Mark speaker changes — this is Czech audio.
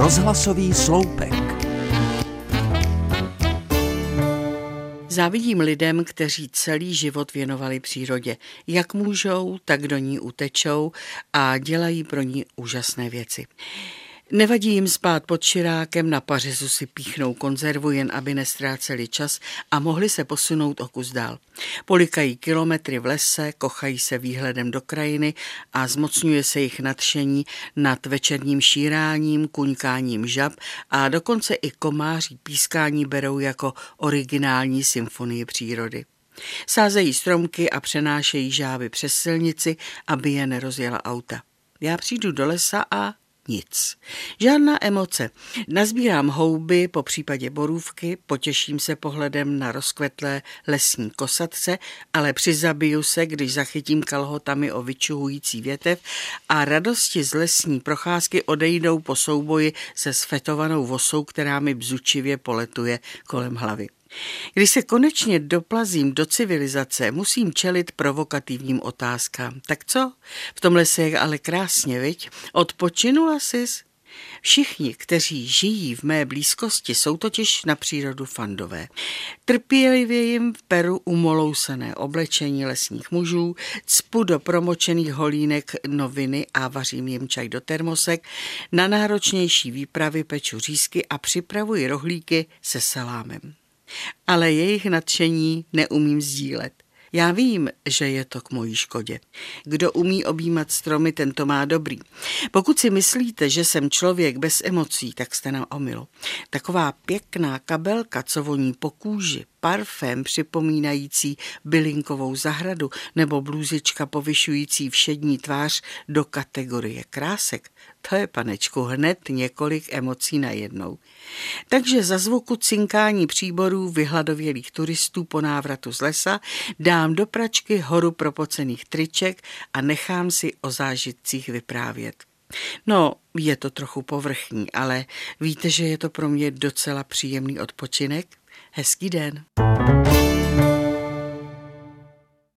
Speaker 1: Rozhlasový sloupek.
Speaker 2: Závidím lidem, kteří celý život věnovali přírodě. Jak můžou, tak do ní utečou a dělají pro ní úžasné věci. Nevadí jim spát pod širákem, na pařezu si píchnou konzervu, jen aby nestráceli čas a mohli se posunout o kus dál. Polikají kilometry v lese, kochají se výhledem do krajiny a zmocňuje se jich nadšení nad večerním šíráním, kuňkáním žab a dokonce i komáří pískání berou jako originální symfonii přírody. Sázejí stromky a přenášejí žávy přes silnici, aby je nerozjela auta. Já přijdu do lesa a nic. Žádná emoce. Nazbírám houby, po případě borůvky, potěším se pohledem na rozkvetlé lesní kosatce, ale přizabiju se, když zachytím kalhotami o vyčuhující větev a radosti z lesní procházky odejdou po souboji se sfetovanou vosou, která mi bzučivě poletuje kolem hlavy. Když se konečně doplazím do civilizace, musím čelit provokativním otázkám. Tak co? V tomhle se je ale krásně, viď? Odpočinula sis? Všichni, kteří žijí v mé blízkosti, jsou totiž na přírodu fandové. Trpělivě jim v peru umolousané oblečení lesních mužů, cpu do promočených holínek noviny a vařím jim čaj do termosek, na náročnější výpravy peču řízky a připravuji rohlíky se salámem ale jejich nadšení neumím sdílet. Já vím, že je to k mojí škodě. Kdo umí objímat stromy, ten to má dobrý. Pokud si myslíte, že jsem člověk bez emocí, tak jste na omilu. Taková pěkná kabelka, co voní po kůži, parfém připomínající bylinkovou zahradu nebo blůzička povyšující všední tvář do kategorie krásek, to je, panečku, hned několik emocí najednou. Takže za zvuku cinkání příborů vyhladovělých turistů po návratu z lesa dám do pračky horu propocených triček a nechám si o zážitcích vyprávět. No, je to trochu povrchní, ale víte, že je to pro mě docela příjemný odpočinek? Hezký den.